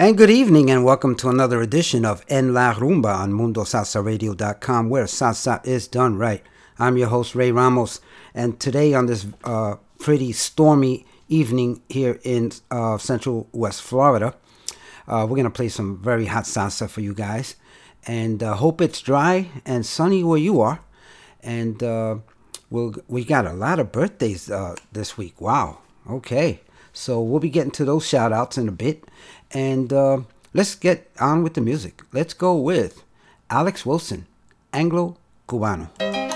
And good evening, and welcome to another edition of En La Rumba on MundoSalsaRadio.com, where salsa is done right. I'm your host, Ray Ramos, and today on this uh, pretty stormy evening here in uh, Central West Florida, uh, we're going to play some very hot salsa for you guys. And uh, hope it's dry and sunny where you are. And uh, we'll, we got a lot of birthdays uh, this week. Wow. Okay. So we'll be getting to those shout outs in a bit. And uh, let's get on with the music. Let's go with Alex Wilson, Anglo Cubano.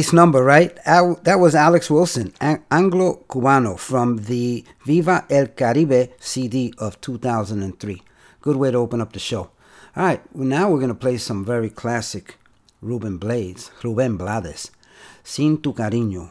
Nice number, right? That was Alex Wilson, Anglo Cubano, from the Viva el Caribe CD of 2003. Good way to open up the show. All right, well, now we're going to play some very classic Ruben Blades, Ruben Blades, Sin Tu Cariño.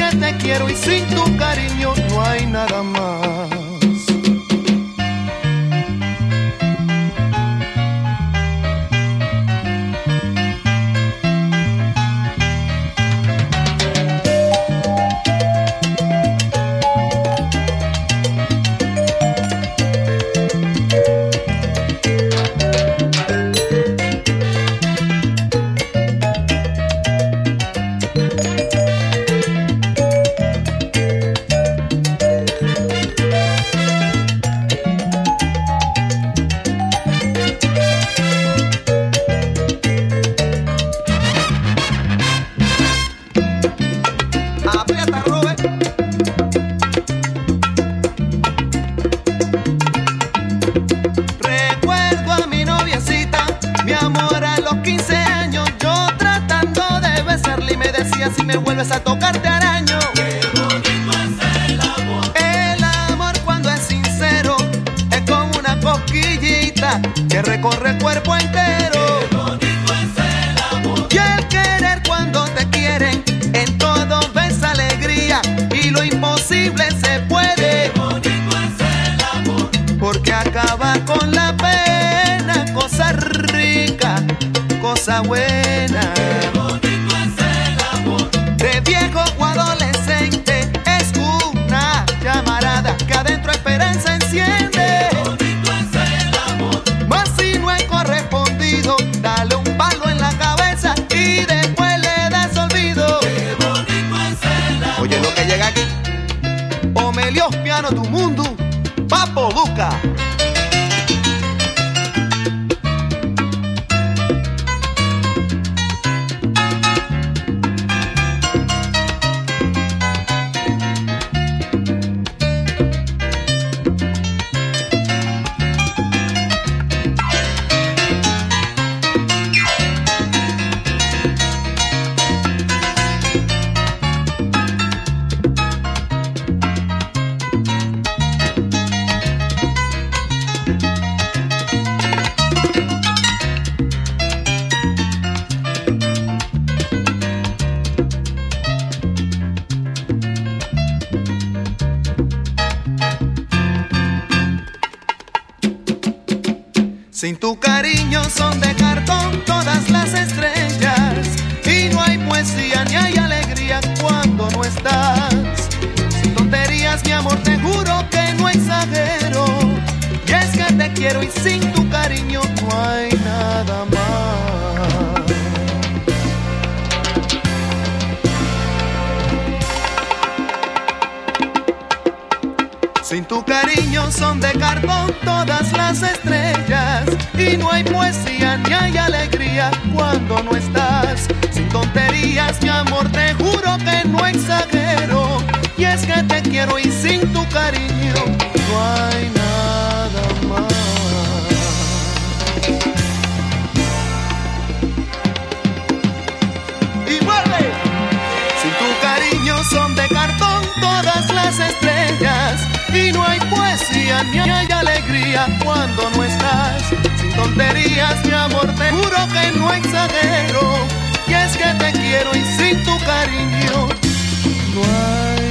Que te quiero y sin tu cariño no hay nada más. de cartón todas las estrellas y no hay poesía ni hay alegría cuando no estás. Sin tonterías, mi amor, te juro que no exagero. Y es que te quiero y sin tu cariño no hay.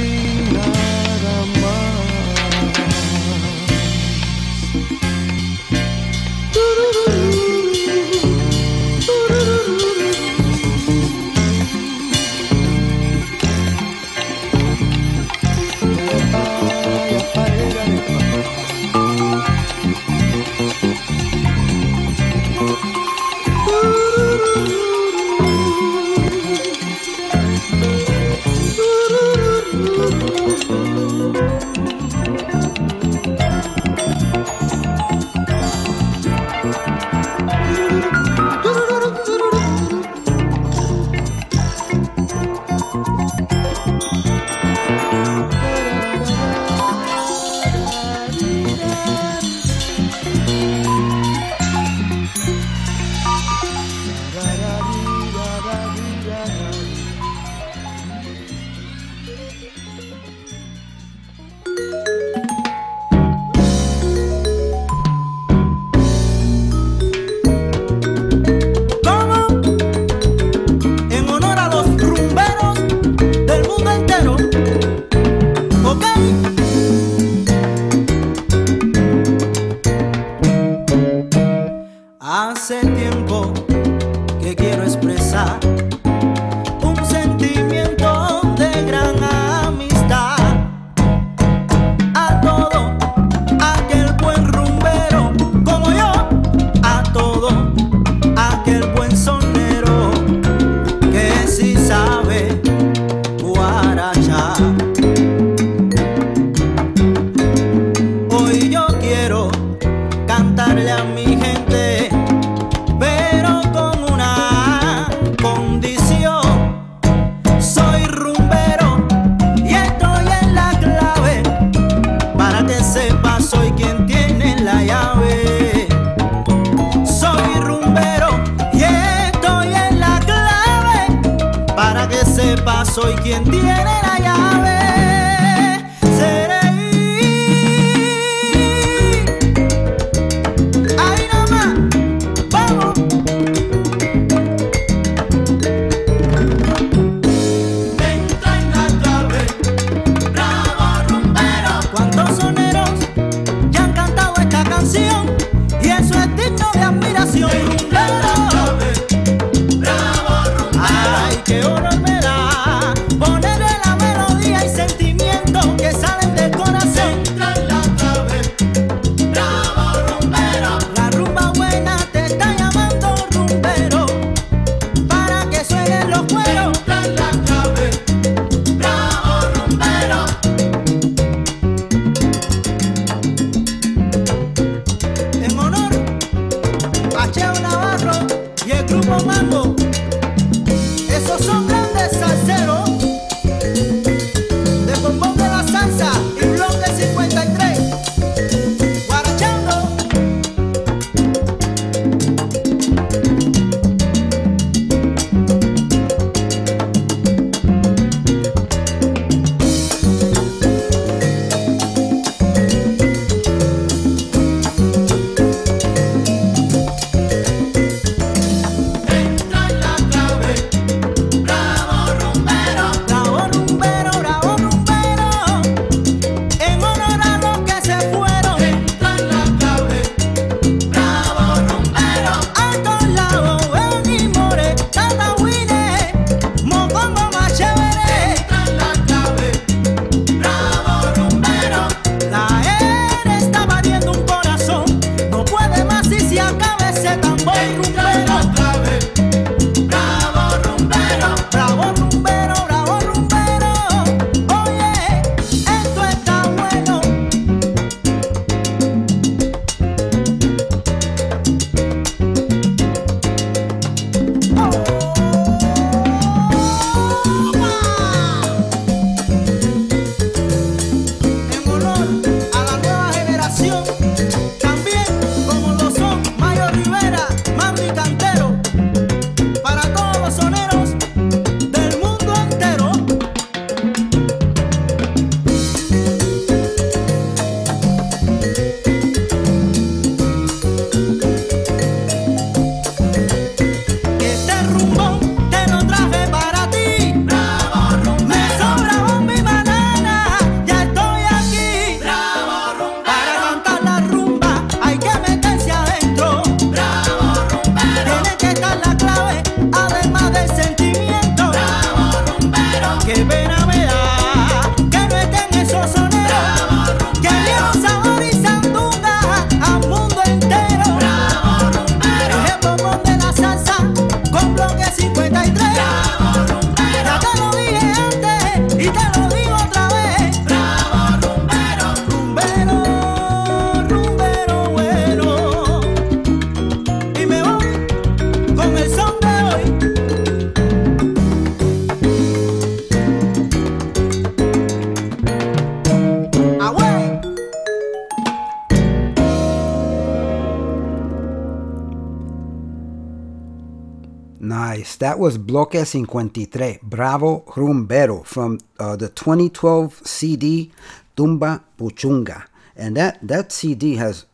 Was Bloque 53, Bravo Rumbero, from uh, the 2012 CD Tumba Puchunga. And that, that CD has,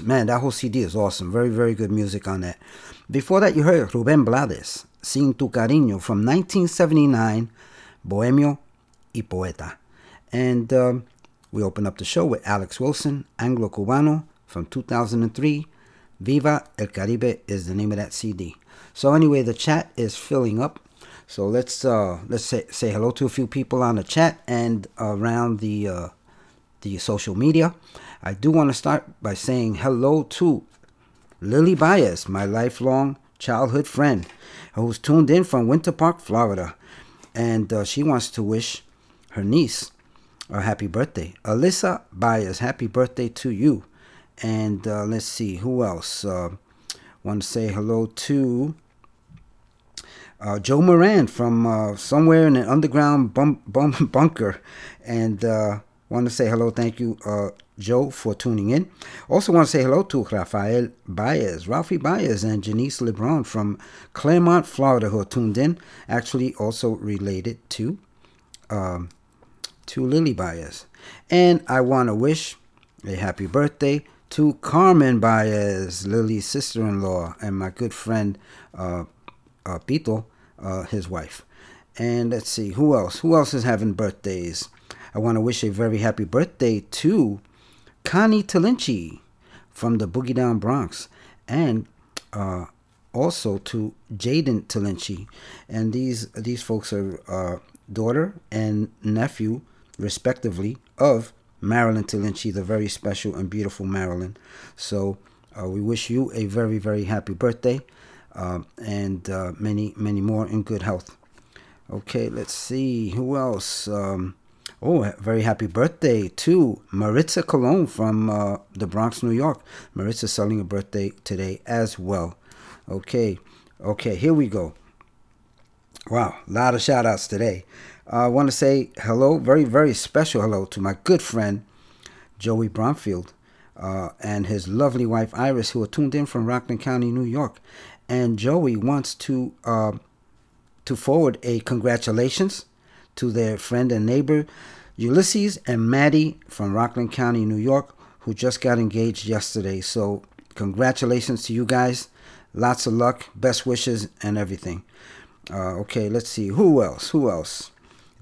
man, that whole CD is awesome. Very, very good music on that. Before that, you heard Rubén Blades, Sin Tu Cariño, from 1979, Bohemio y Poeta. And um, we open up the show with Alex Wilson, Anglo Cubano, from 2003. Viva el Caribe is the name of that CD. So anyway, the chat is filling up. So let's uh, let's say say hello to a few people on the chat and around the uh, the social media. I do want to start by saying hello to Lily Baez, my lifelong childhood friend, who's tuned in from Winter Park, Florida, and uh, she wants to wish her niece a happy birthday. Alyssa Baez, happy birthday to you. And uh, let's see who else. Uh, want to say hello to uh, Joe Moran from uh, somewhere in an underground bum, bum, bunker. And uh, want to say hello, thank you, uh, Joe, for tuning in. Also want to say hello to Rafael Baez, Ralphie Baez, and Janice LeBron from Clermont, Florida, who tuned in. Actually, also related to um, to Lily Baez. And I want to wish a happy birthday to Carmen Baez, Lily's sister-in-law, and my good friend uh, uh, Pito, uh, his wife. And let's see, who else? Who else is having birthdays? I want to wish a very happy birthday to Connie Talinchi from the Boogie Down Bronx, and uh, also to Jaden Talinchi. And these these folks are uh, daughter and nephew, respectively, of Marilyn Talinchi, the very special and beautiful Marilyn. So uh, we wish you a very, very happy birthday uh, and uh, many, many more in good health. Okay, let's see who else. Um, oh, very happy birthday to Maritza Colón from uh, the Bronx, New York. Maritza selling a birthday today as well. Okay, okay, here we go. Wow, a lot of shout outs today. I want to say hello, very, very special hello to my good friend Joey Bromfield uh, and his lovely wife Iris, who are tuned in from Rockland County, New York and Joey wants to uh, to forward a congratulations to their friend and neighbor Ulysses and Maddie from Rockland County, New York, who just got engaged yesterday. So congratulations to you guys. Lots of luck, best wishes, and everything. Uh, okay, let's see who else. Who else?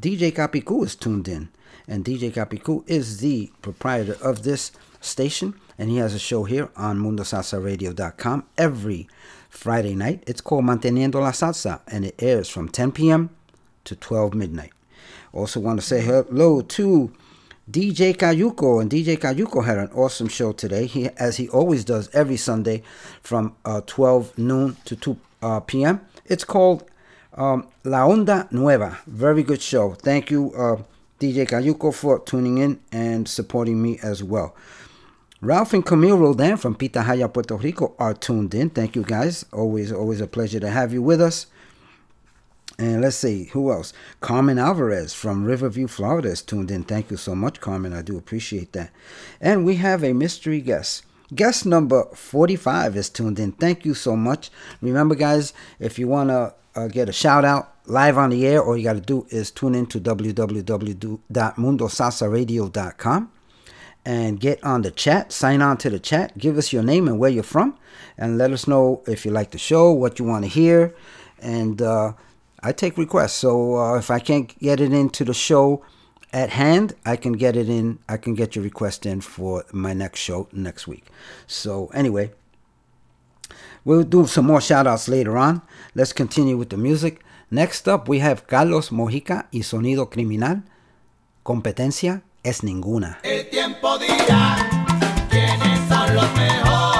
DJ Capicu is tuned in, and DJ Capicu is the proprietor of this station, and he has a show here on MundoSalsaRadio.com every Friday night. It's called Manteniendo la Salsa, and it airs from 10 p.m. to 12 midnight. Also, want to say hello to DJ Cayuco, and DJ Cayuco had an awesome show today. He, as he always does every Sunday, from uh, 12 noon to 2 uh, p.m. It's called um, La Onda Nueva. Very good show. Thank you, uh, DJ Cayuco, for tuning in and supporting me as well. Ralph and Camille Roldan from Pitahaya, Puerto Rico are tuned in. Thank you guys. Always, always a pleasure to have you with us. And let's see, who else? Carmen Alvarez from Riverview, Florida is tuned in. Thank you so much, Carmen. I do appreciate that. And we have a mystery guest. Guest number 45 is tuned in. Thank you so much. Remember, guys, if you want to uh, get a shout out live on the air, all you got to do is tune in to and get on the chat, sign on to the chat, give us your name and where you're from, and let us know if you like the show, what you want to hear. And uh, I take requests. So uh, if I can't get it into the show at hand, I can get it in, I can get your request in for my next show next week. So anyway, we'll do some more shout outs later on. Let's continue with the music. Next up, we have Carlos Mojica y Sonido Criminal, Competencia. es ninguna. El tiempo dirá quiénes son los mejores.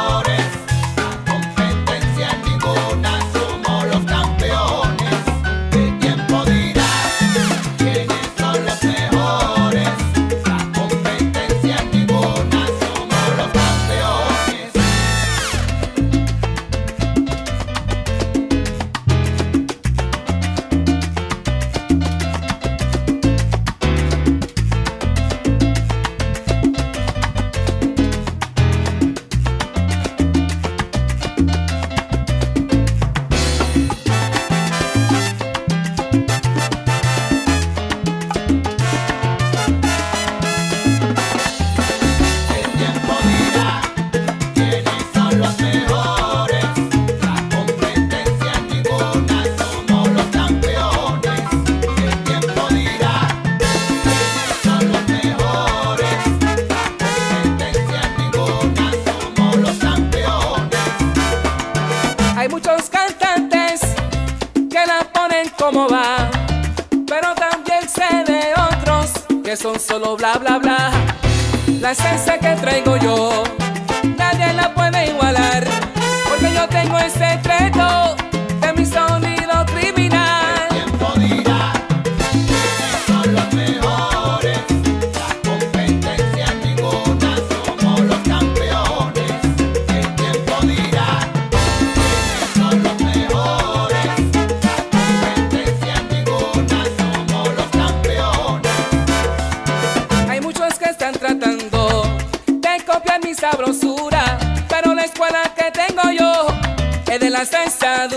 saben cómo va, pero también sé de otros que son solo bla bla bla. La esencia que traigo yo, nadie la puede igualar, porque yo tengo el secreto de mi sonido. tengo yo es de la salsa.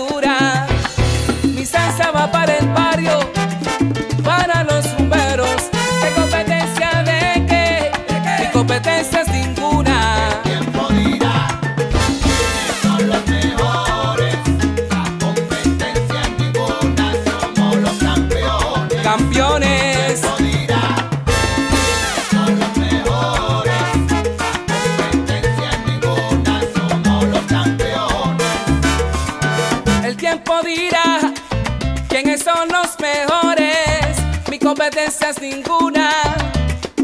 tristezas ninguna,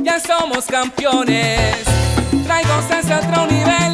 ya somos campeones. Traigo salsa a otro nivel.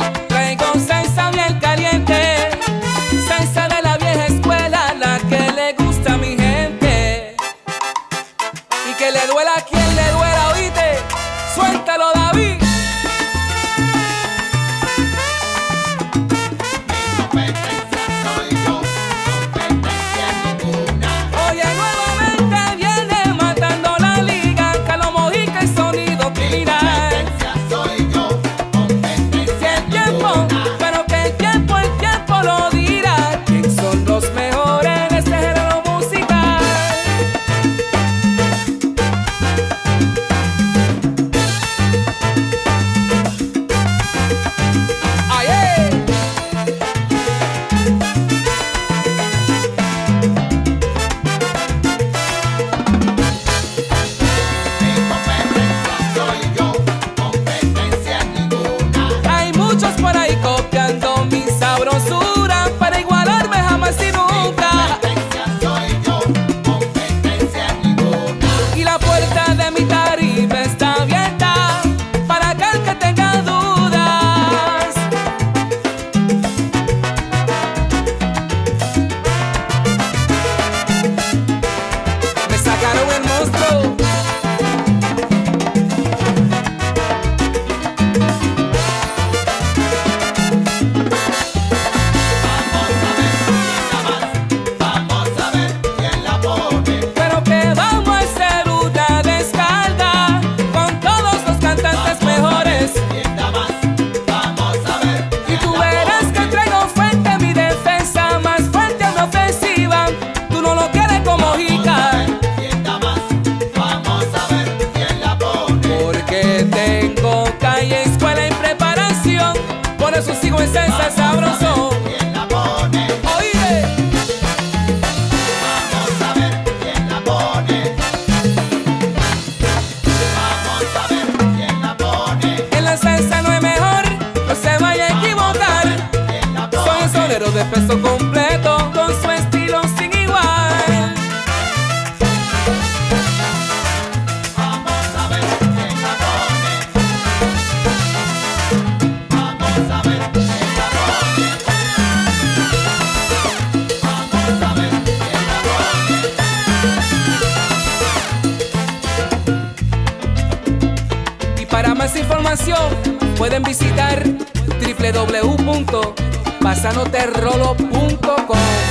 Pueden visitar www.pasanoterrolo.com.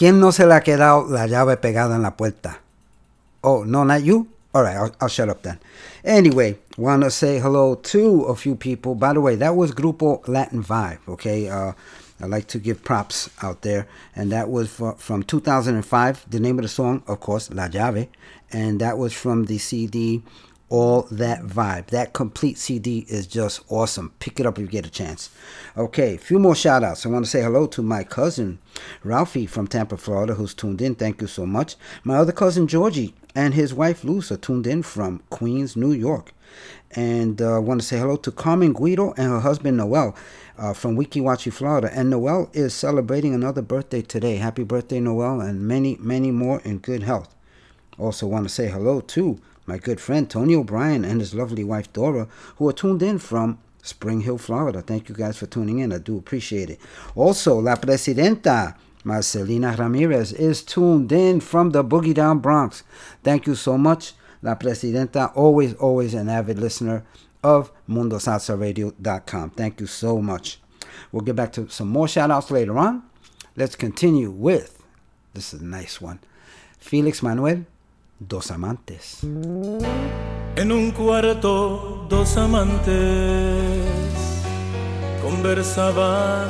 quién no se le ha quedado la llave pegada en la puerta? Oh, no, not you? All right, I'll, I'll shut up then. Anyway, want to say hello to a few people. By the way, that was Grupo Latin Vibe, okay? Uh, I like to give props out there. And that was for, from 2005. The name of the song, of course, La Llave. And that was from the CD All That Vibe. That complete CD is just awesome. Pick it up if you get a chance. Okay, a few more shout outs. I want to say hello to my cousin, Ralphie from Tampa, Florida, who's tuned in. Thank you so much. My other cousin, Georgie, and his wife, Luz, are tuned in from Queens, New York. And uh, I want to say hello to Carmen Guido and her husband, Noel uh, from Weeki Wachee, Florida. And Noel is celebrating another birthday today. Happy birthday, Noel, and many, many more in good health. Also, want to say hello to my good friend Tony O'Brien and his lovely wife Dora, who are tuned in from Spring Hill, Florida. Thank you guys for tuning in. I do appreciate it. Also, La Presidenta Marcelina Ramirez is tuned in from the Boogie Down Bronx. Thank you so much. La Presidenta, always, always an avid listener of MundoSalsaRadio.com. Thank you so much. We'll get back to some more shout outs later on. Let's continue with this is a nice one. Felix Manuel, Dos Amantes. En un cuarto dos amantes conversaban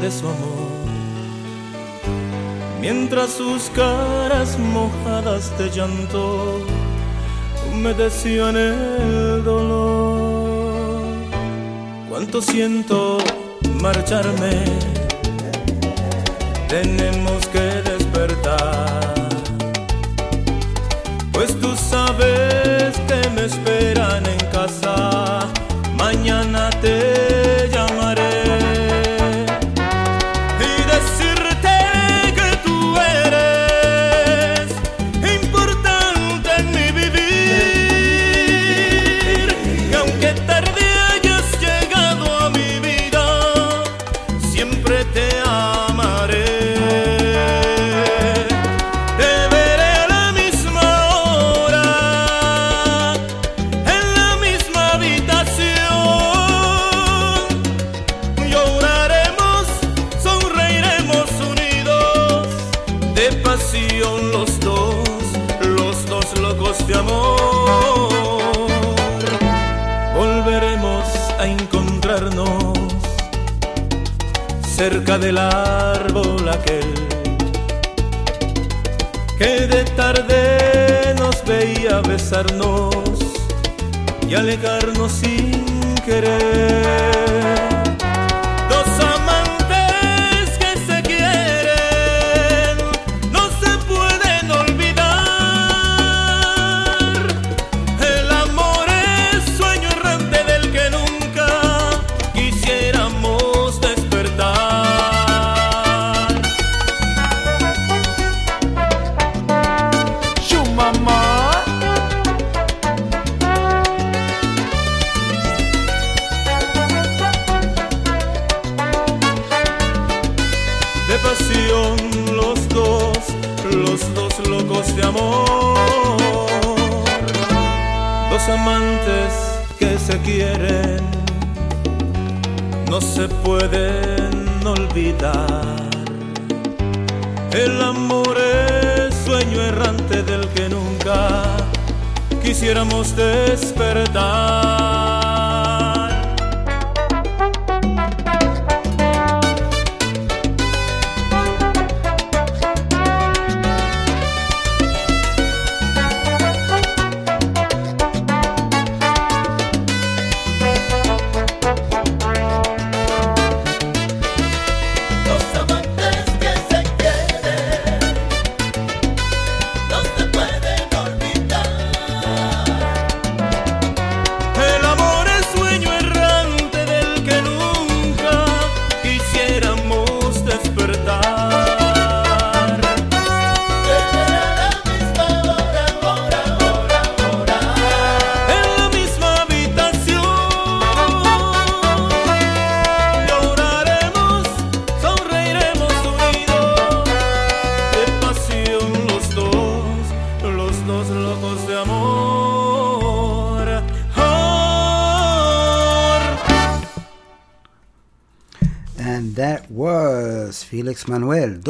de su amor, mientras sus caras mojadas de llanto humedecían el dolor. Cuánto siento marcharme, tenemos que del árbol aquel que de tarde nos veía besarnos y alejarnos sin querer.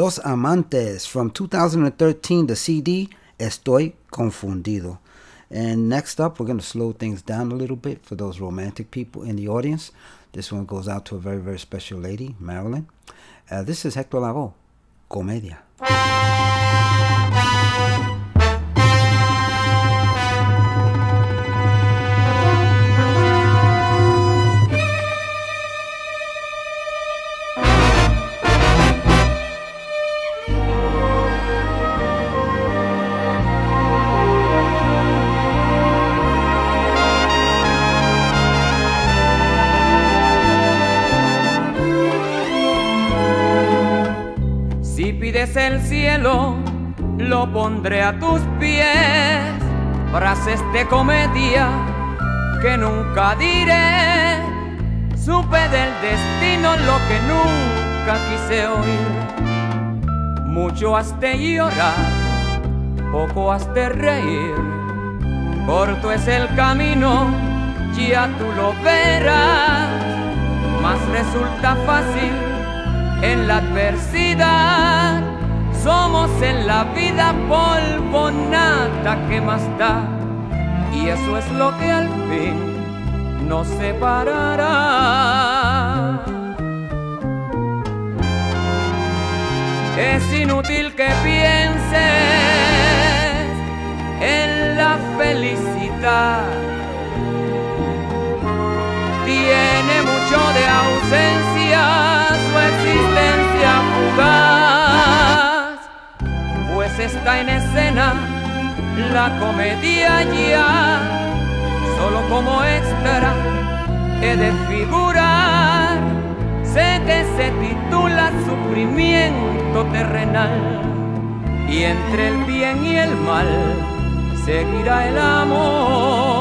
Dos Amantes from 2013, the CD, Estoy Confundido. And next up, we're going to slow things down a little bit for those romantic people in the audience. This one goes out to a very, very special lady, Marilyn. Uh, this is Hector Lavoe, Comedia. Quise oír. Mucho has de llorar, poco has de reír. Corto es el camino, ya tú lo verás. Más resulta fácil en la adversidad. Somos en la vida polvo, nada que más da. Y eso es lo que al fin nos separará. Es inútil que pienses en la felicidad. Tiene mucho de ausencia su existencia fugaz, pues está en escena la comedia ya, solo como extra he de figurar, sé que se titula Sufrimiento y entre el bien y el mal seguirá el amor.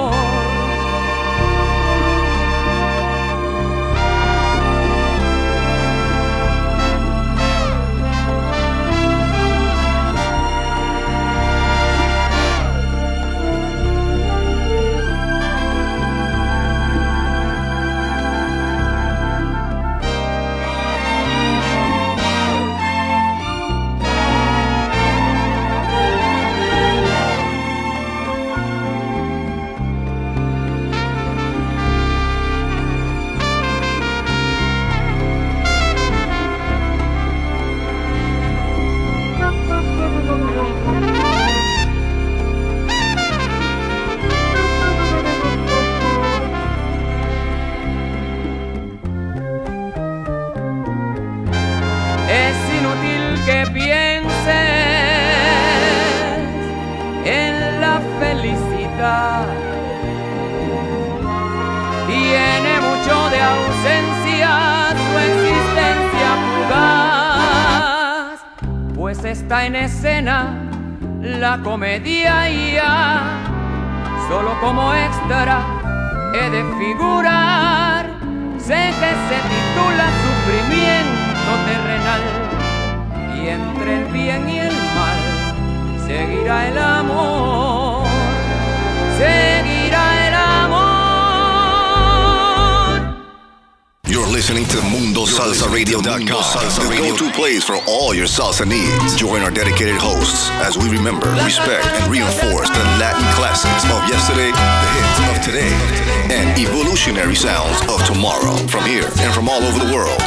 Evolutionary sounds of tomorrow from here and from all over the world.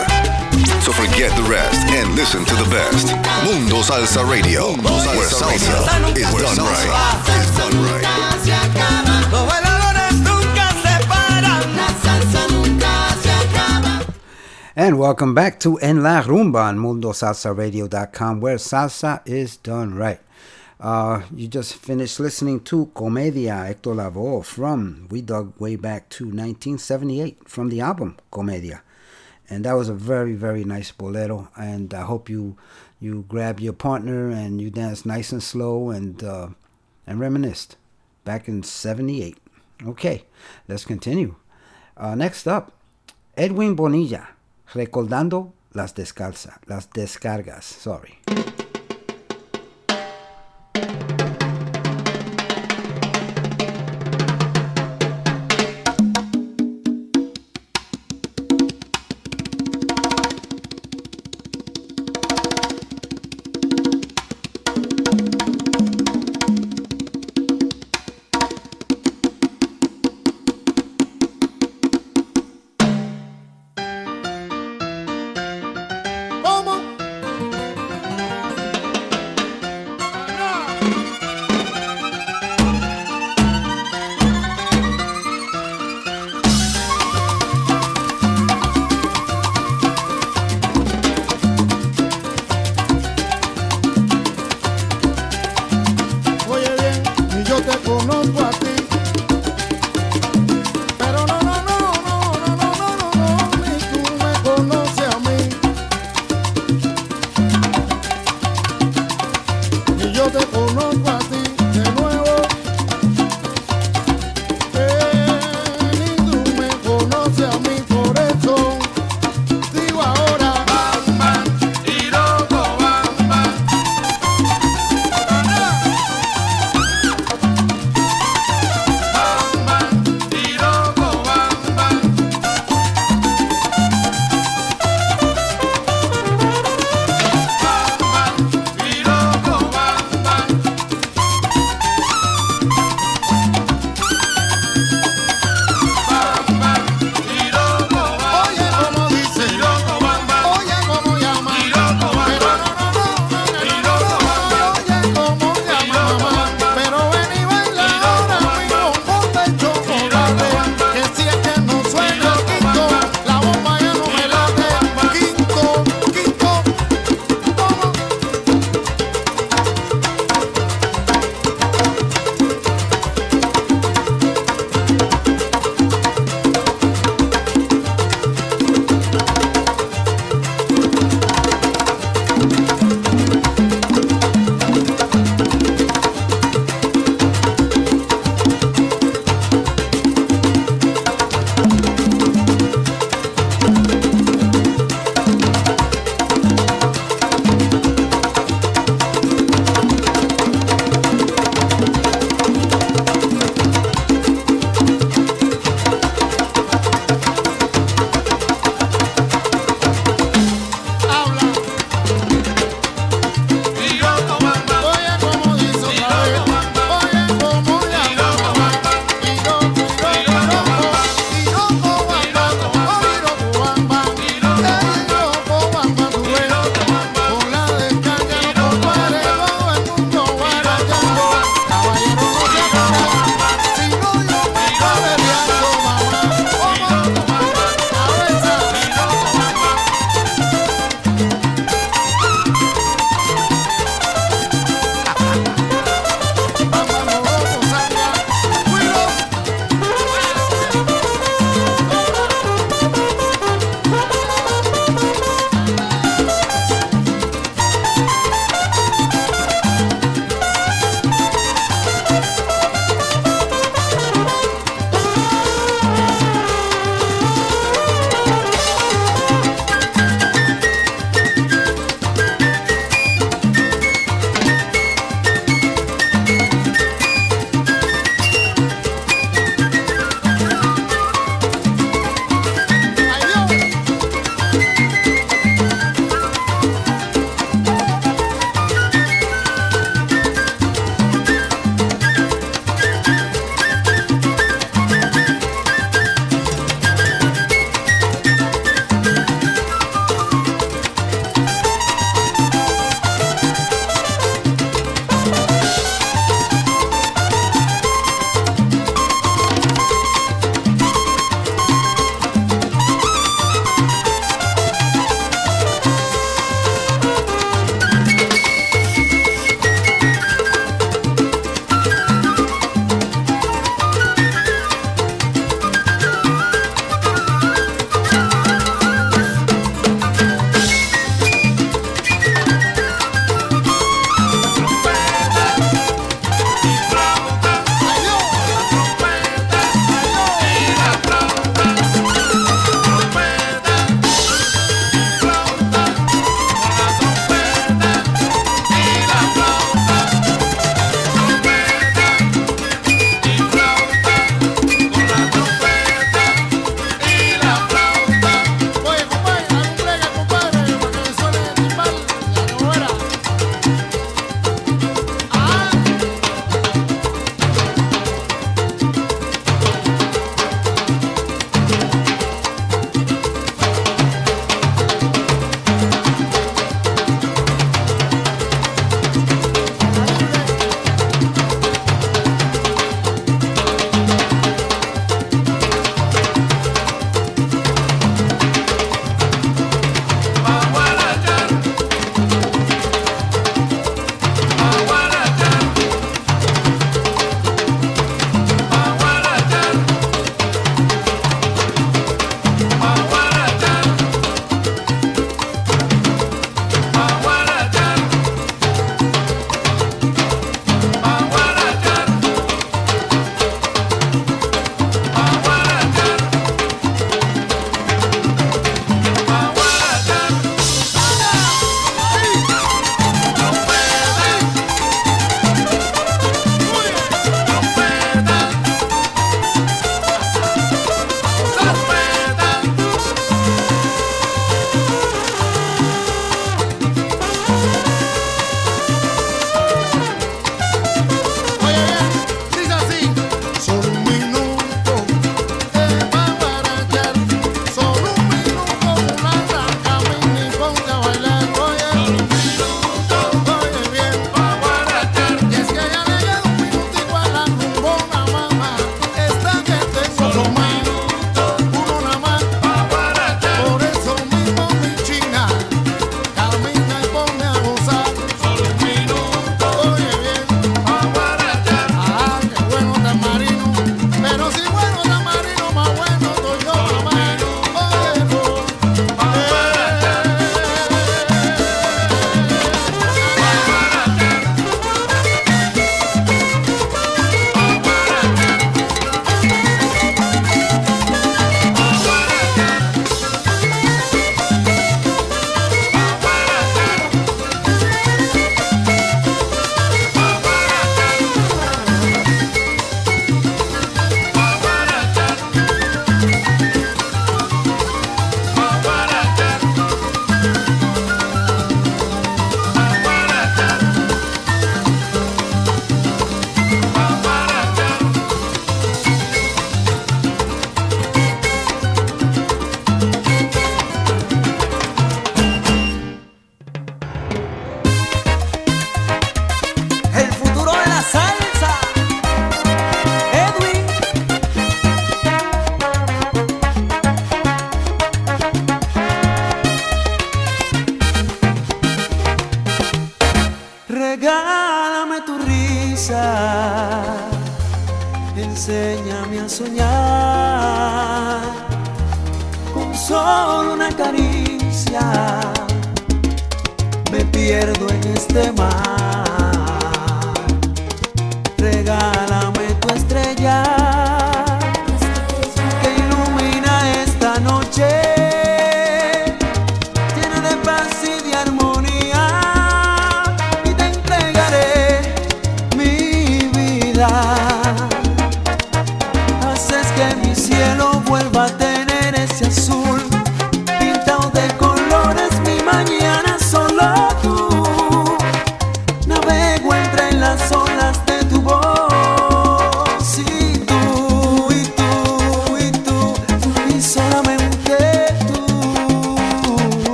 So forget the rest and listen to the best. Mundo Salsa Radio, where salsa is done right. Is done right. se acaba. Los bailadores nunca se paran. La salsa nunca se acaba. And welcome back to En La Rumba on MundoSalsaRadio.com, where salsa is done right. Uh, you just finished listening to Comedia, Hector Lavoe from, we dug way back to 1978 from the album Comedia. And that was a very, very nice bolero. And I hope you you grab your partner and you dance nice and slow and uh, and reminisced back in 78. Okay, let's continue. Uh, next up, Edwin Bonilla, recordando las descalzas, las descargas, sorry.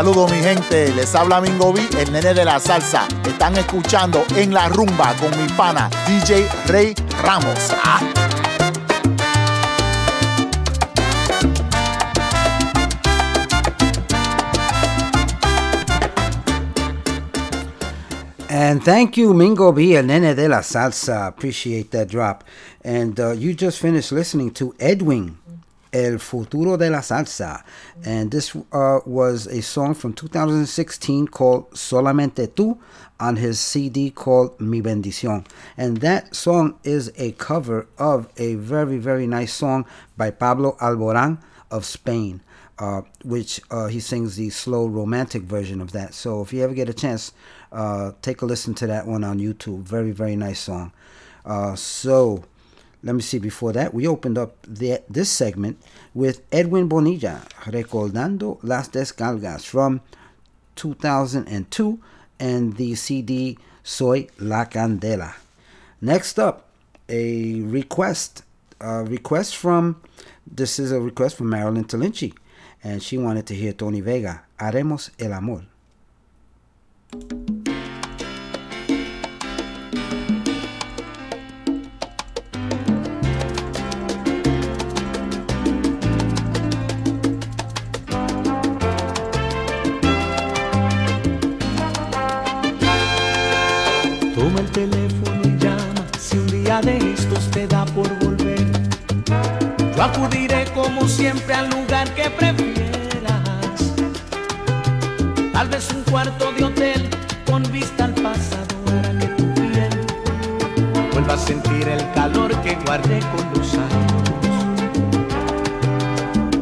Saludos mi gente, les habla Mingo B, el nene de la salsa. Están escuchando en la rumba con mi pana DJ Rey Ramos. Ah. And thank you, Mingo B, el nene de la salsa. Appreciate that drop. And uh, you just finished listening to Edwin, El Futuro de la Salsa. And this uh, was a song from 2016 called Solamente Tú on his CD called Mi Bendición. And that song is a cover of a very, very nice song by Pablo Alborán of Spain. Uh, which uh, he sings the slow romantic version of that. So if you ever get a chance, uh, take a listen to that one on YouTube. Very, very nice song. Uh, so let me see. Before that, we opened up the, this segment with Edwin Bonilla, Recordando las Descargas from 2002 and the CD Soy La Candela. Next up, a request. A request from, this is a request from Marilyn Talinchi. And she wanted to hear Tony Vega, Haremos el Amor. Toma el teléfono y llama si un día de estos te da por volver. Yo acudiré como siempre al lugar que prefieras. Tal vez un cuarto de hotel con vista al pasado hará que tu piel vuelva a sentir el calor que guardé con los años.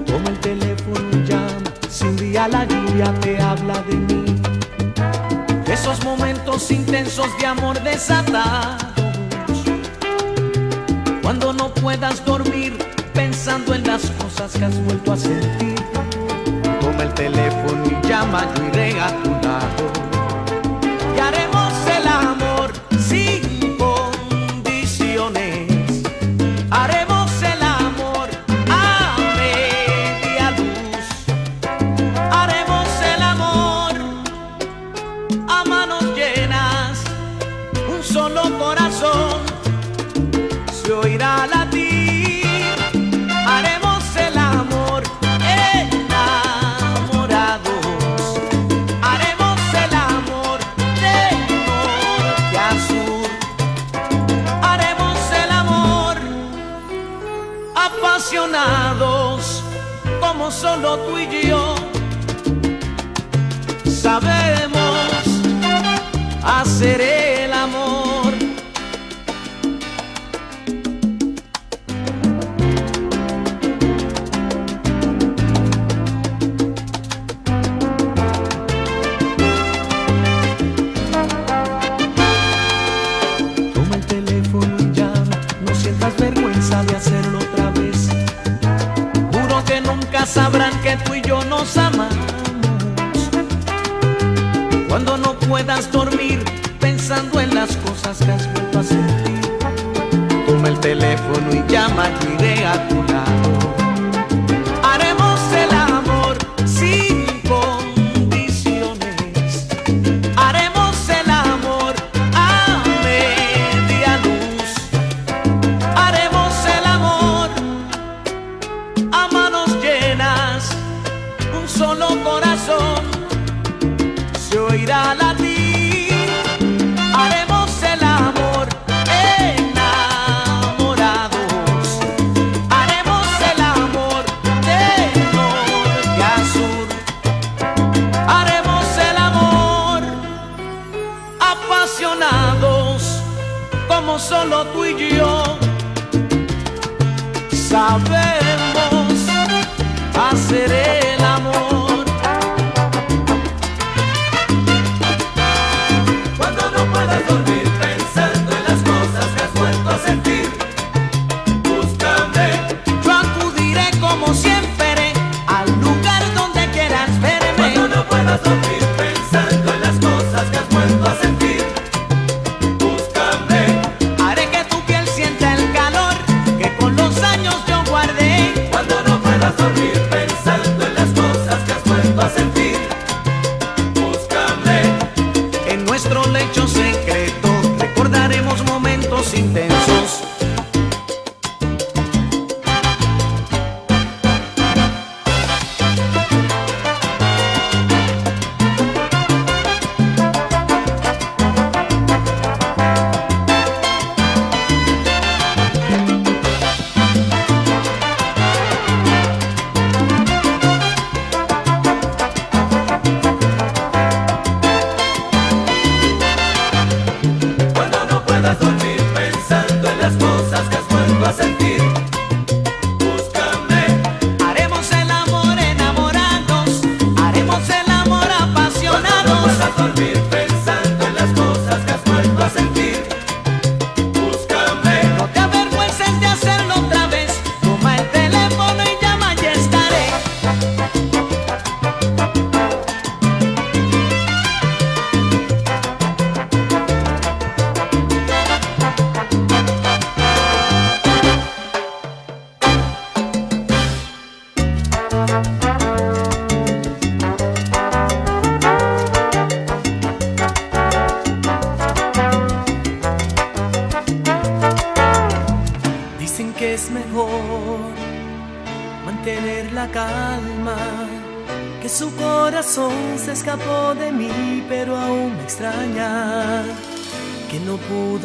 Toma el teléfono y llama si un día la lluvia te habla de mí esos momentos intensos de amor desatados. Cuando no puedas dormir pensando en las cosas que has vuelto a sentir. Toma el teléfono y llama, yo iré a tu lado. Y haré solo tú y yo sabemos hacer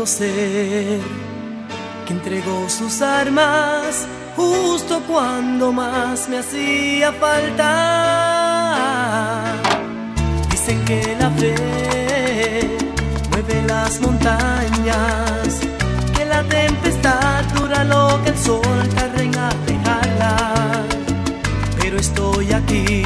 que entregó sus armas justo cuando más me hacía falta. Dicen que la fe mueve las montañas, que la tempestad dura lo que el sol tarda en alejarla. Pero estoy aquí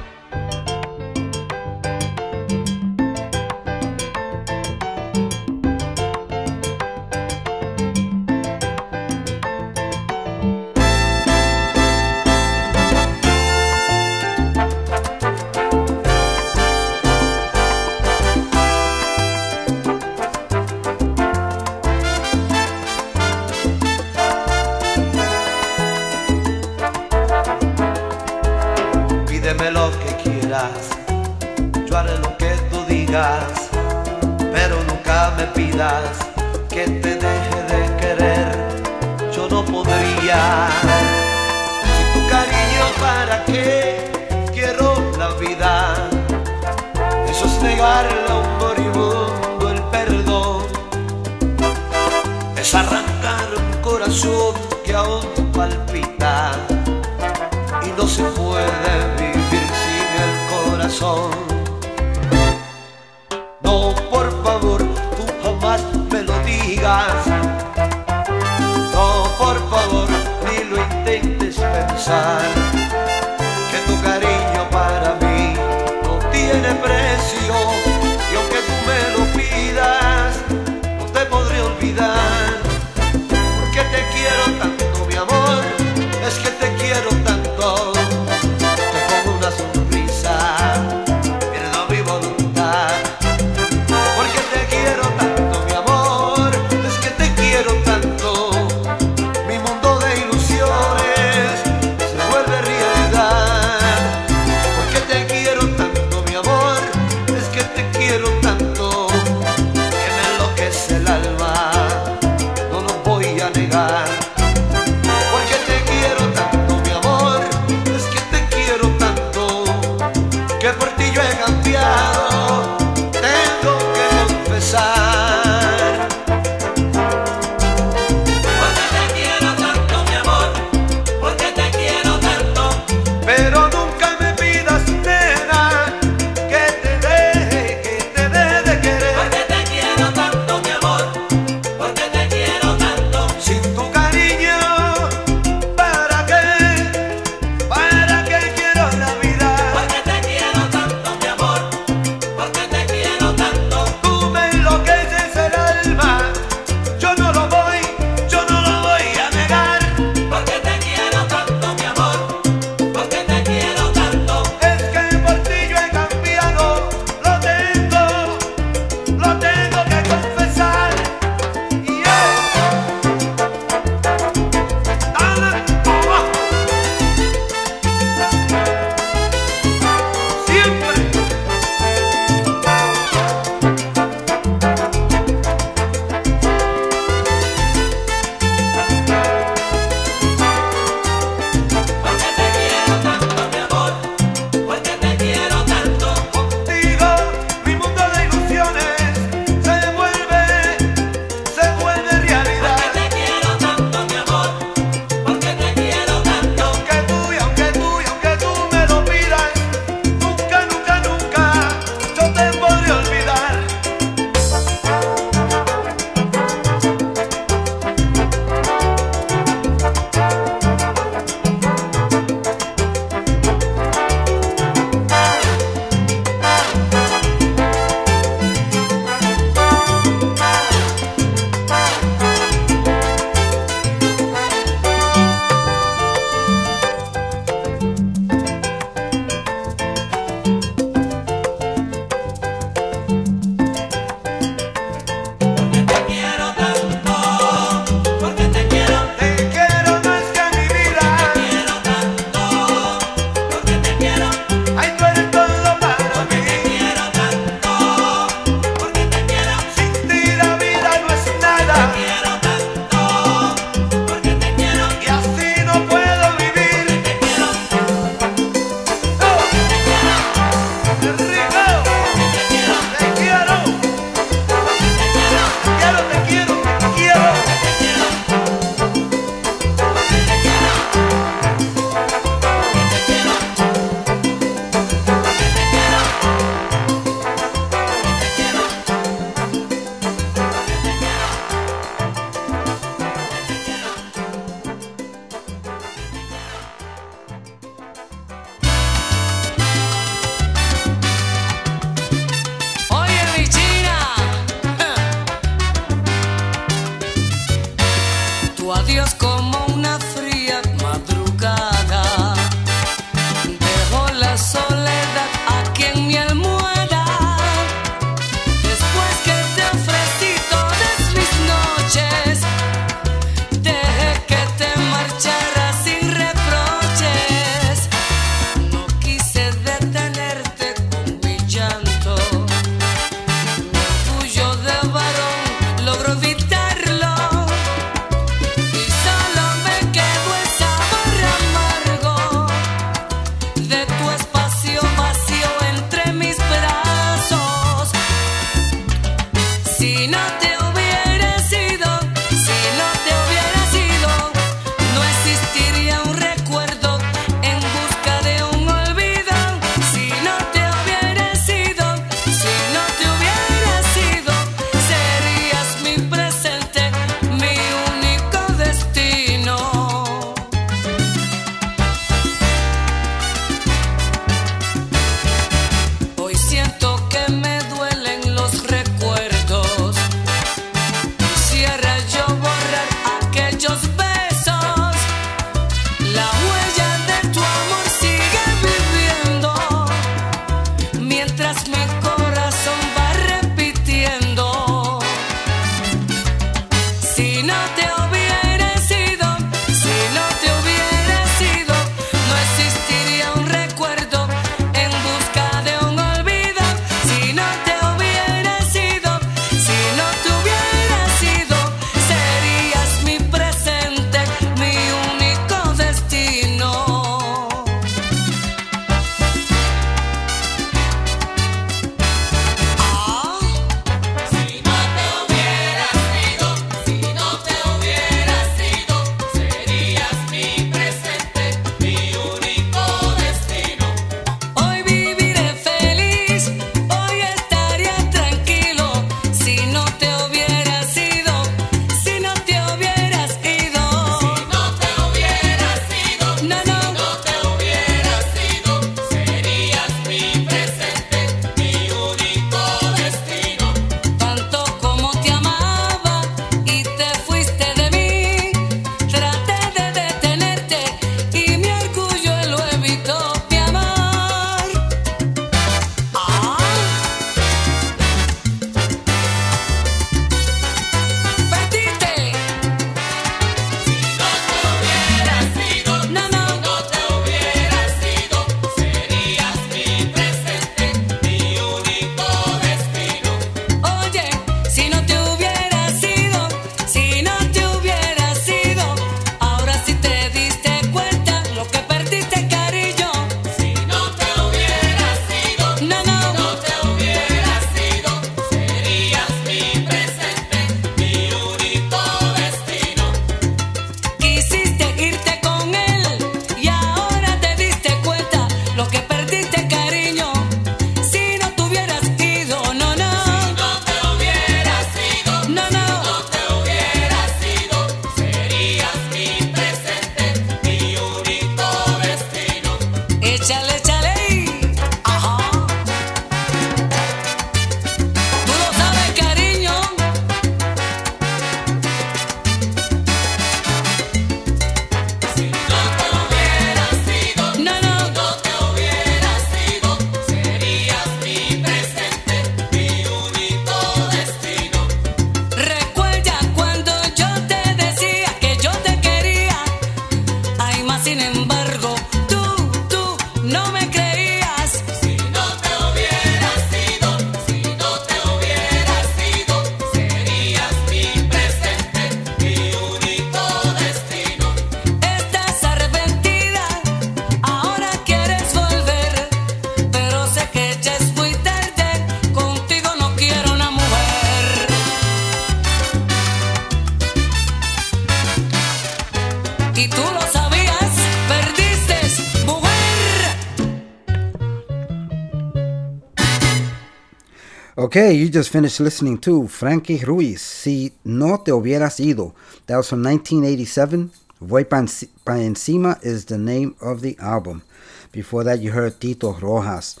just finished listening to Frankie Ruiz, Si No Te Hubieras Ido. That was from 1987. Voy pa, Enci- Encima is the name of the album. Before that, you heard Tito Rojas.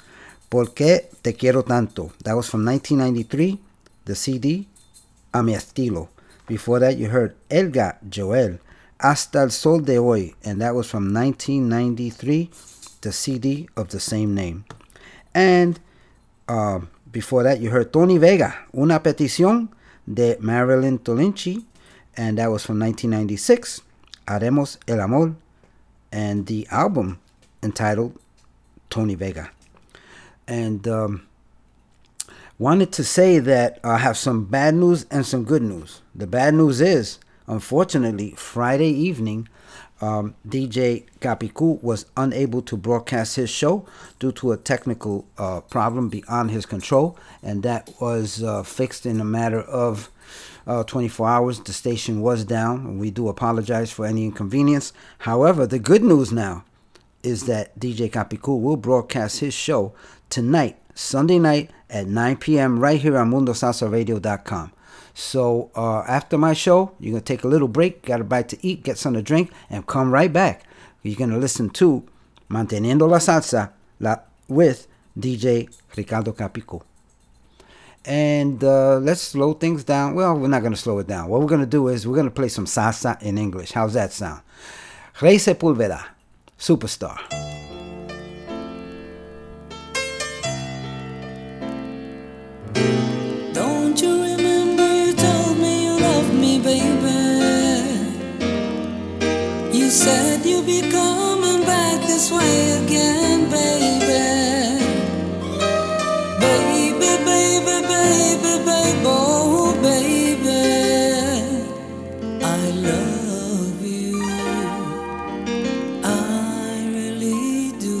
¿Por qué te quiero tanto? That was from 1993, the CD, A mi estilo. Before that, you heard Edgar Joel, Hasta el Sol de Hoy, and that was from 1993, the CD of the same name. And um, before that, you heard Tony Vega, Una Petición de Marilyn Tolinchi, and that was from 1996. Haremos el Amor, and the album entitled Tony Vega. And um, wanted to say that I have some bad news and some good news. The bad news is, unfortunately, Friday evening, um, DJ Capicu was unable to broadcast his show due to a technical uh, problem beyond his control, and that was uh, fixed in a matter of uh, 24 hours. The station was down, we do apologize for any inconvenience. However, the good news now is that DJ Capicu will broadcast his show tonight, Sunday night at 9 p.m. right here on MundoSalsaRadio.com. So uh, after my show, you're gonna take a little break, got a bite to eat, get something to drink, and come right back. You're gonna listen to Manteniendo la Salsa la, with DJ Ricardo Capicu. And uh, let's slow things down. Well, we're not gonna slow it down. What we're gonna do is we're gonna play some salsa in English. How's that sound? Rey Sepulveda, Superstar. Baby? You said you'd be coming back this way again, baby. Baby, baby, baby, baby, oh, baby. I love you. I really do.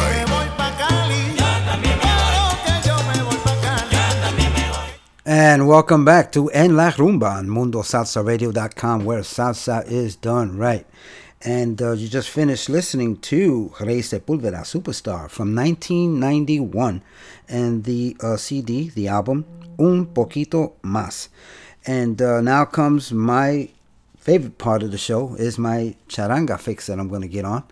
And welcome back to En La Rumba on MundoSalsaRadio.com, where salsa is done right. And uh, you just finished listening to Rey Sepulveda, Superstar, from 1991, and the uh, CD, the album, Un Poquito Más. And uh, now comes my favorite part of the show, is my charanga fix that I'm going to get on.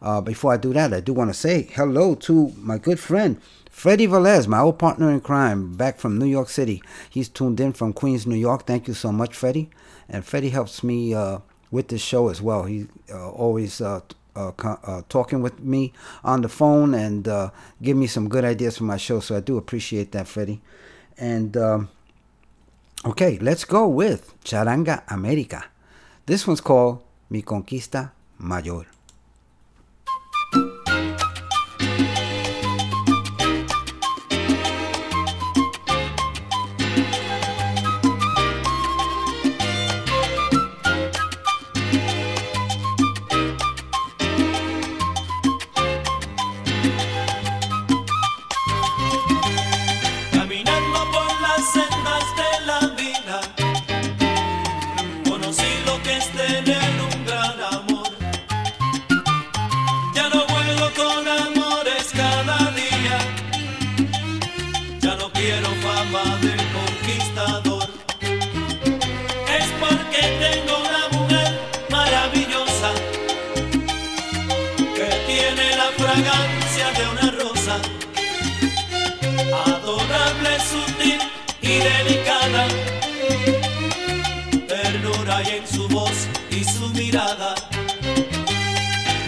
Uh, before I do that, I do want to say hello to my good friend, Freddie Velez, my old partner in crime, back from New York City. He's tuned in from Queens, New York. Thank you so much, Freddie. And Freddie helps me uh, with this show as well. He uh, always uh, uh, uh, talking with me on the phone and uh, give me some good ideas for my show. So I do appreciate that, Freddie. And um, okay, let's go with Charanga America. This one's called Mi Conquista Mayor.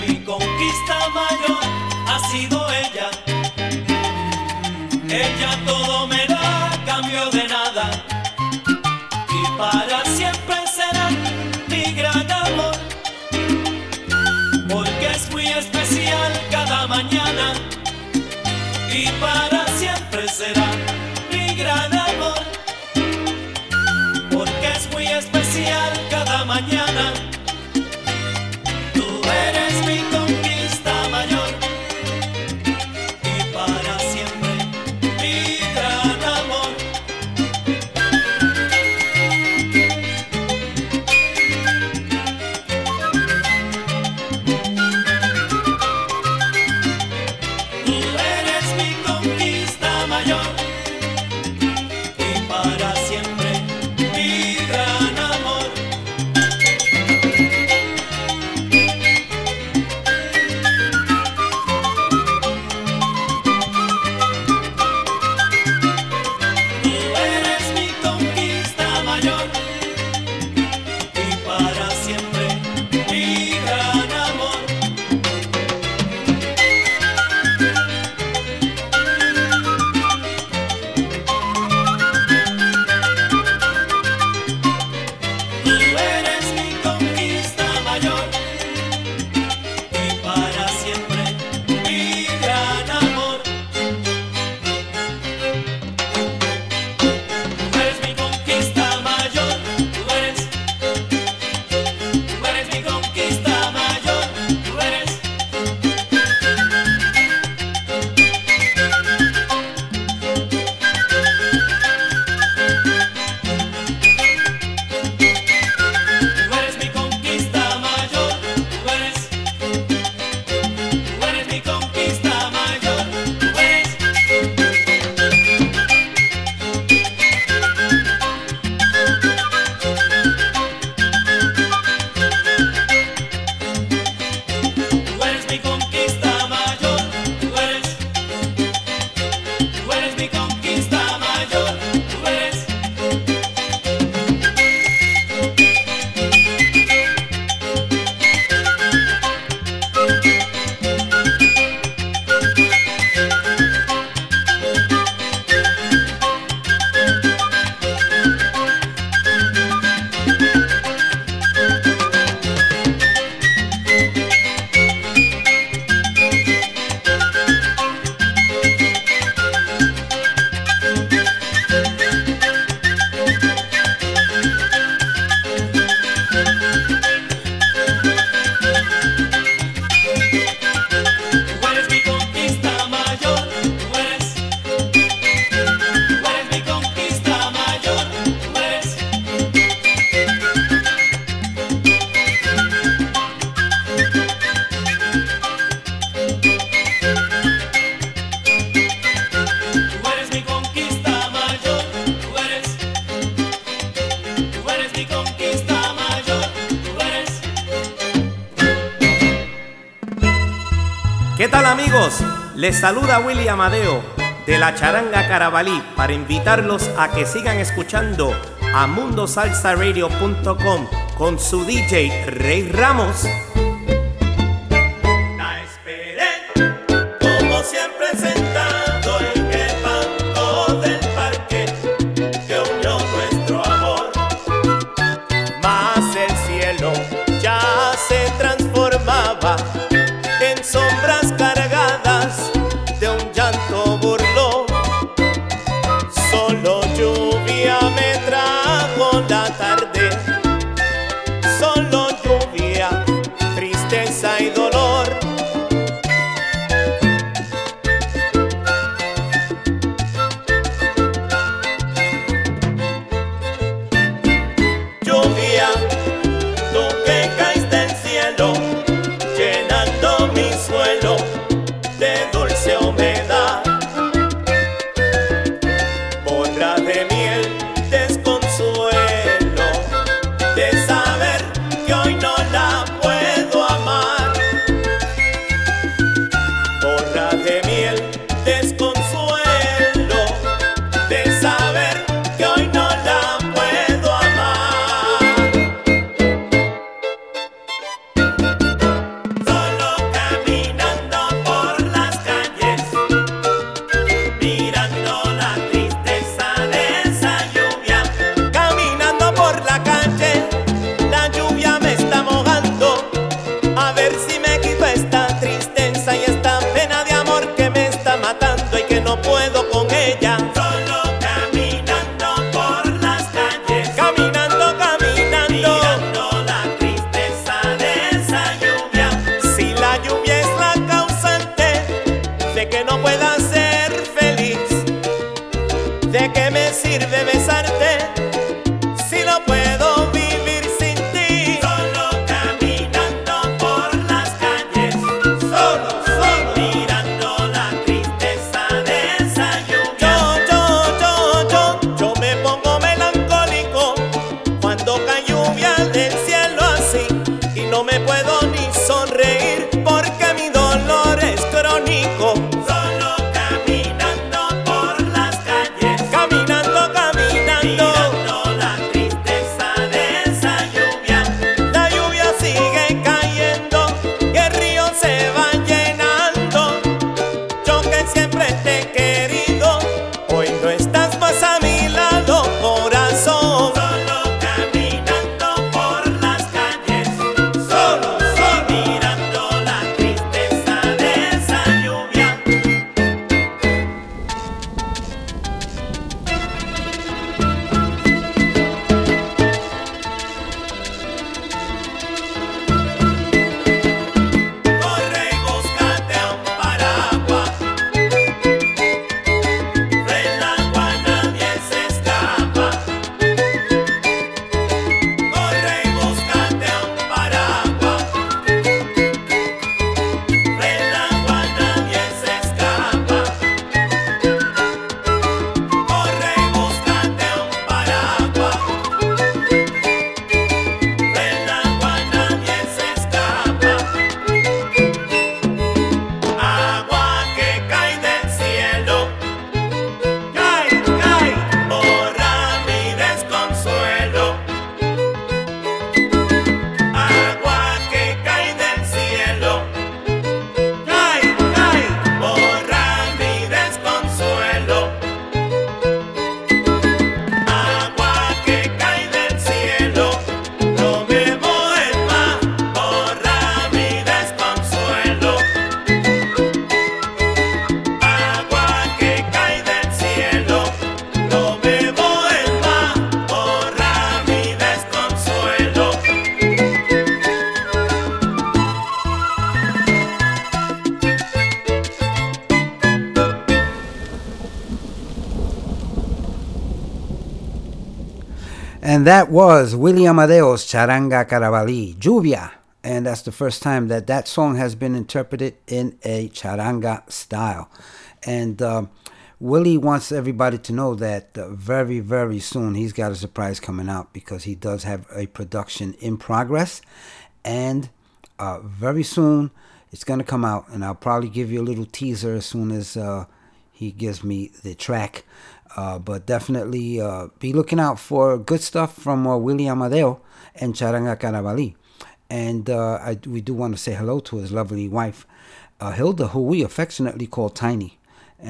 Mi conquista mayor ha sido ella Les saluda Willy Amadeo de la Charanga Carabalí para invitarlos a que sigan escuchando a mundosalsaradio.com con su DJ Rey Ramos. that was Willie Amadeo's Charanga Caravali, Lluvia. And that's the first time that that song has been interpreted in a charanga style. And uh, Willie wants everybody to know that uh, very, very soon he's got a surprise coming out because he does have a production in progress. And uh, very soon it's going to come out. And I'll probably give you a little teaser as soon as uh, he gives me the track uh, but definitely uh, be looking out for good stuff from uh, Willie Amadeo and Charanga Caravali. And uh, I, we do want to say hello to his lovely wife, uh, Hilda, who we affectionately call Tiny.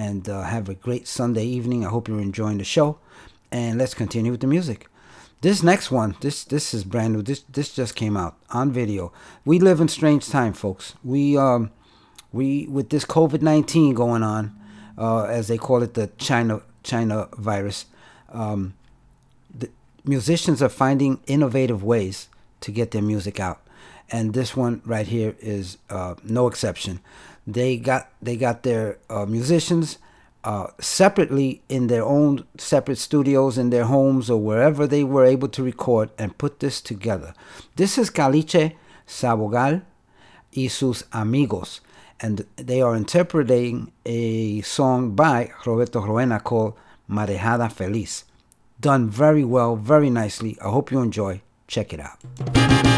And have a great Sunday evening. I hope you're enjoying the show. And let's continue with the music. This next one, this this is brand new. This this just came out on video. We live in strange time, folks. We um we with this COVID nineteen going on, as they call it, the China China virus. Um, the musicians are finding innovative ways to get their music out, and this one right here is uh, no exception. They got they got their uh, musicians uh, separately in their own separate studios in their homes or wherever they were able to record and put this together. This is Caliche Sabogal y sus amigos, and they are interpreting a song by Roberto Roena called Marejada Feliz. Done very well, very nicely. I hope you enjoy. Check it out.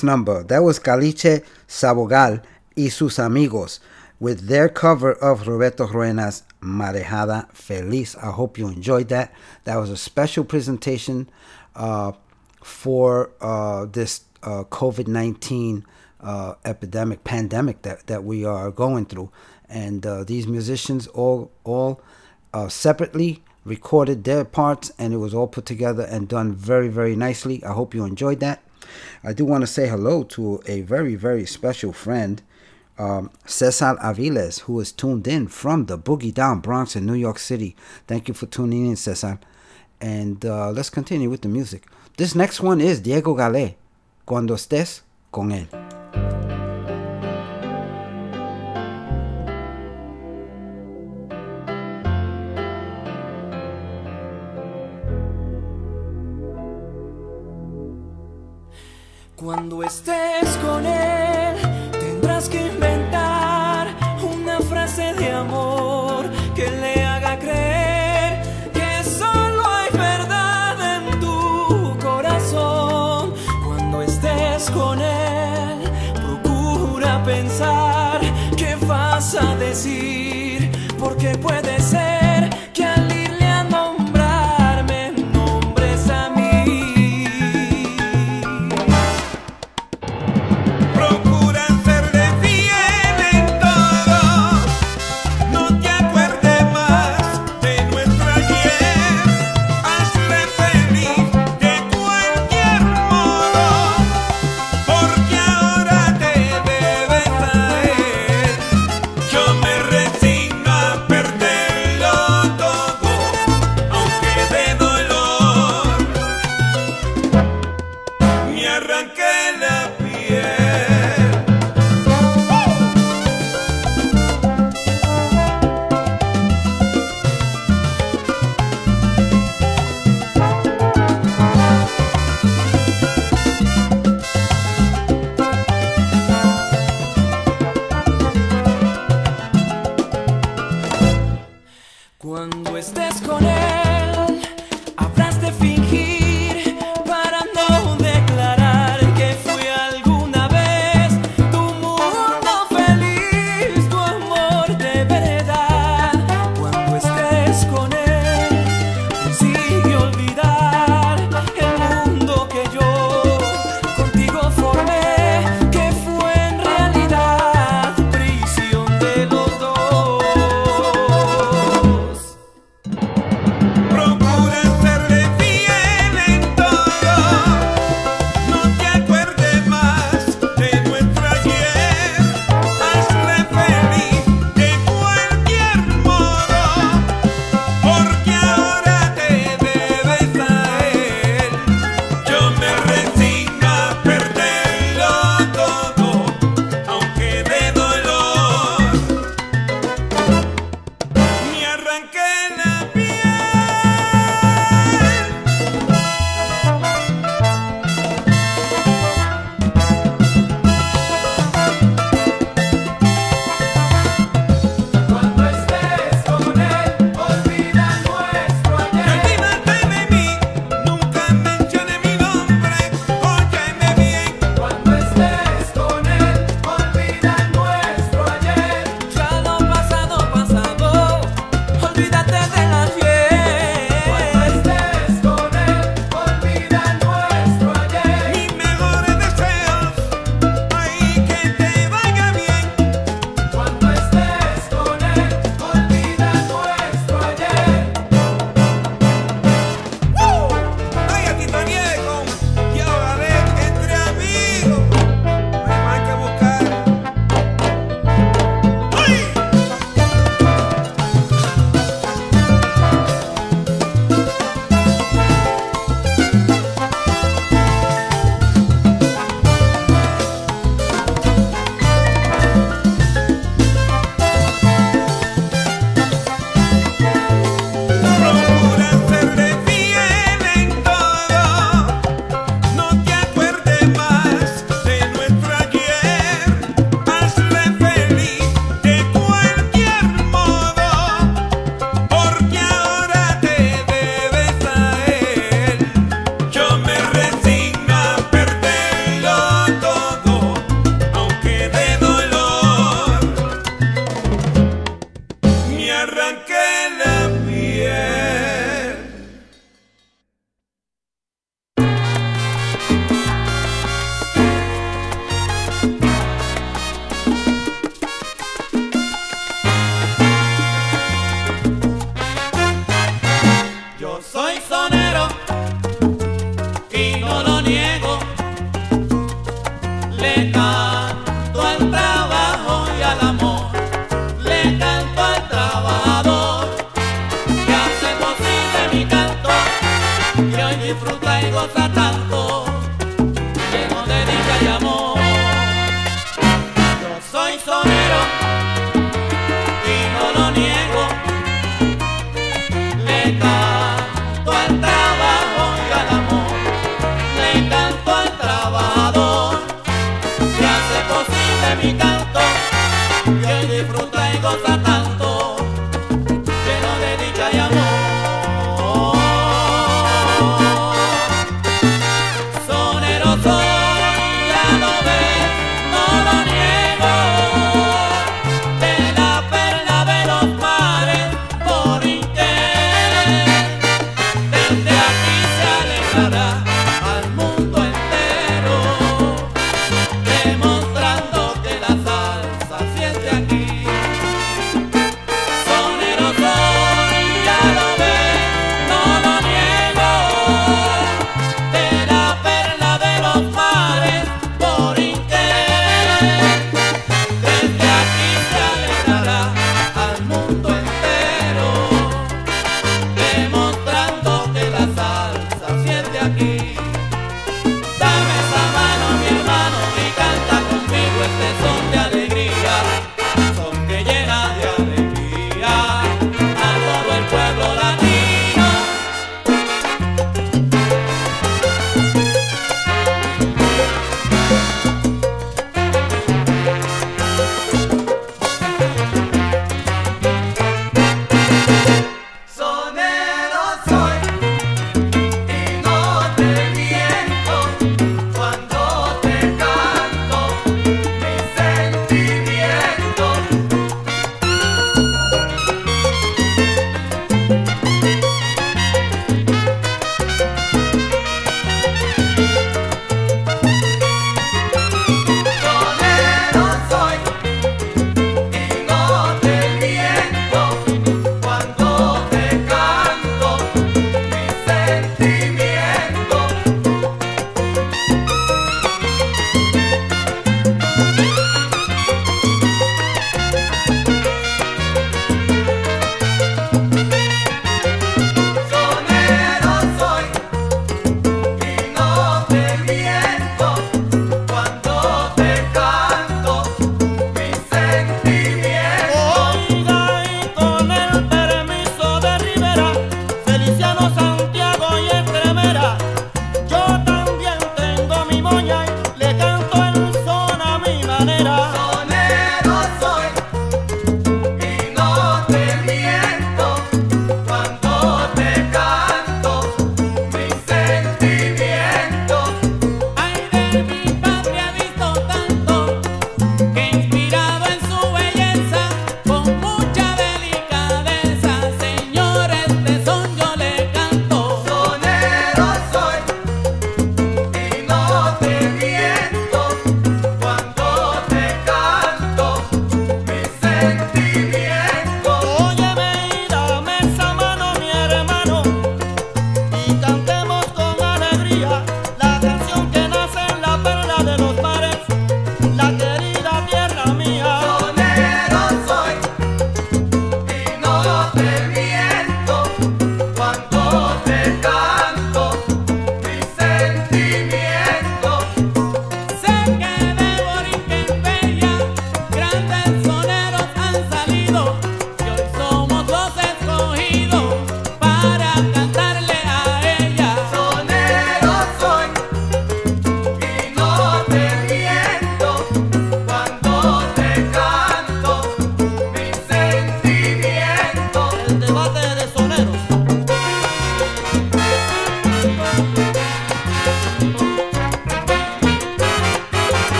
Very number. That was Caliche Sabogal y sus amigos with their cover of Roberto Roena's Marejada Feliz. I hope you enjoyed that. That was a special presentation uh, for uh, this uh, COVID 19 uh, epidemic, pandemic that, that we are going through. And uh, these musicians all, all uh, separately recorded their parts and it was all put together and done very very nicely i hope you enjoyed that i do want to say hello to a very very special friend um, cesar aviles who is tuned in from the boogie down bronx in new york city. Thank you for tuning in cesar. And uh, let's continue with the music. This next one is diego gale cuando estés con él Cuando estés con él,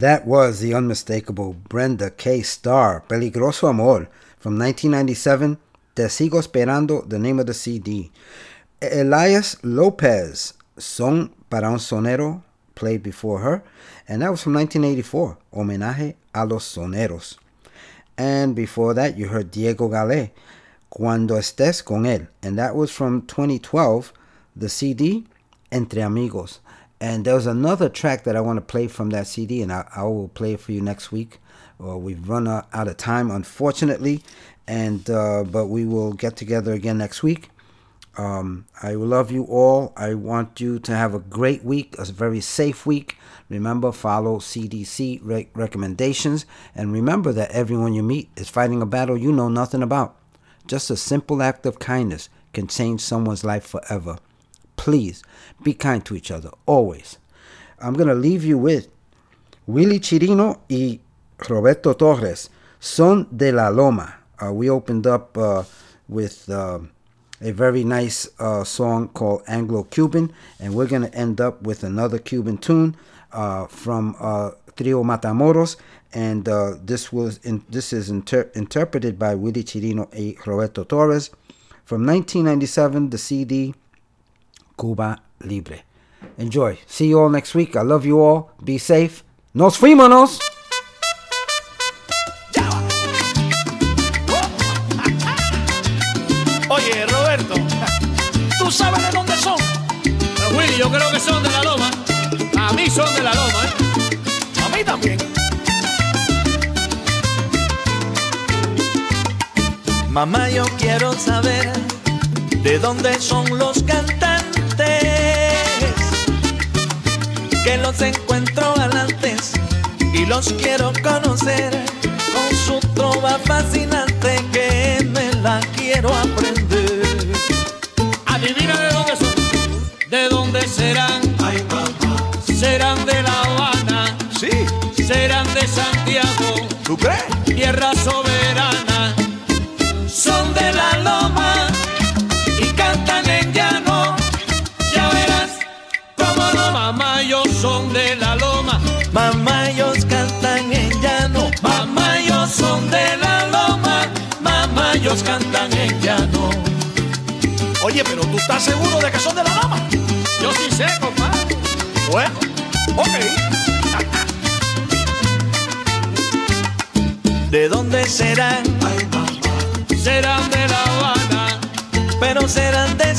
That was the unmistakable Brenda K. Starr, Peligroso Amor, from 1997. Te Sigo Esperando, the name of the CD. Elias Lopez, Son para un Sonero, played before her, and that was from 1984, Homenaje a los Soneros. And before that, you heard Diego Galé, Cuando Estés con Él, and that was from 2012, the CD, Entre Amigos. And there was another track that I want to play from that CD, and I, I will play it for you next week. Uh, we've run out out of time, unfortunately, and uh, but we will get together again next week. Um, I love you all. I want you to have a great week, a very safe week. Remember, follow CDC re- recommendations, and remember that everyone you meet is fighting a battle you know nothing about. Just a simple act of kindness can change someone's life forever. Please be kind to each other, always. I'm going to leave you with Willy Chirino y Roberto Torres, Son de la Loma. Uh, we opened up uh, with uh, a very nice uh, song called Anglo Cuban, and we're going to end up with another Cuban tune uh, from uh, Trio Matamoros. And this was in, this is inter- interpreted by Willy Chirino y Roberto Torres from 1997, the CD Cuba Libre. Enjoy. See you all next week. I love you all. Be safe. Nos fuimos. Oye, Roberto, ¿tú sabes de dónde son? Pero Willy, yo creo que son de la loma. A mí son de la loma, ¿eh? A mí también. Mamá, yo quiero saber de dónde son los cantantes que los encuentro galantes y los quiero conocer con su trova fascinante que me la quiero aprender. Mamá, ellos cantan en llano. Mamá, ellos son de la loma. Mamá, ellos cantan en llano. Oye, pero ¿tú estás seguro de que son de la loma? Yo sí sé, compadre. Bueno, ok. ¿De dónde serán? Serán de La Habana. Pero serán de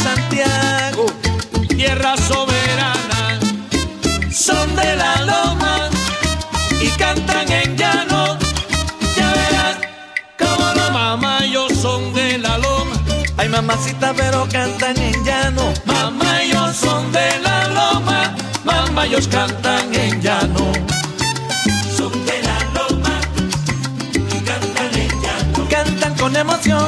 mamacita, pero cantan en llano. Mamá, ellos son de la loma. Mamá, ellos cantan en llano. Son de la loma y cantan en llano. Cantan con emoción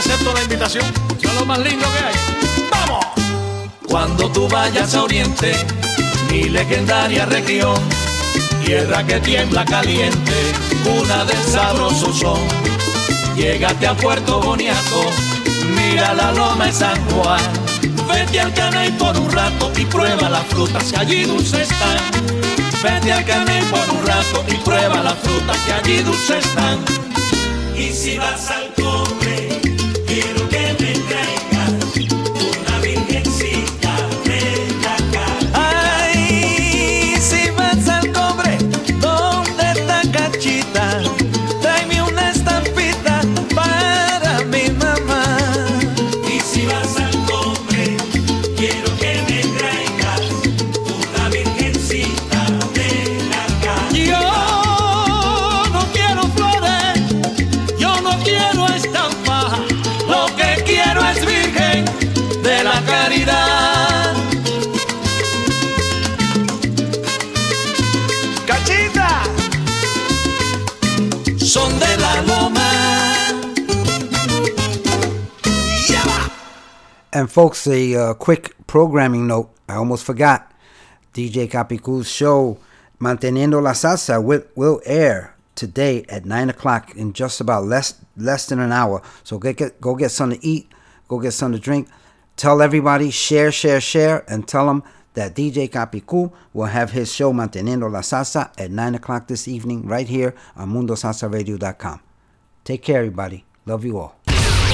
acepto la invitación. son lo más lindo que hay. ¡Vamos! Cuando tú vayas a Oriente, mi legendaria región, tierra que tiembla caliente, cuna del sabroso son. Llégate a Puerto Boniato, mira la loma de San Juan. Vete al canal por un rato y prueba las frutas que allí dulces están. Vete al canal por un rato y prueba las frutas que allí dulces están. Y si vas al Folks, a uh, quick programming note. I almost forgot. DJ Capicu's show, Manteniendo la Salsa, will, will air today at 9 o'clock in just about less less than an hour. So get, get, go get something to eat, go get something to drink. Tell everybody, share, share, share, and tell them that DJ Capicu will have his show Manteniendo la Salsa at 9 o'clock this evening right here on MundoSalsaRadio.com. Take care, everybody. Love you all.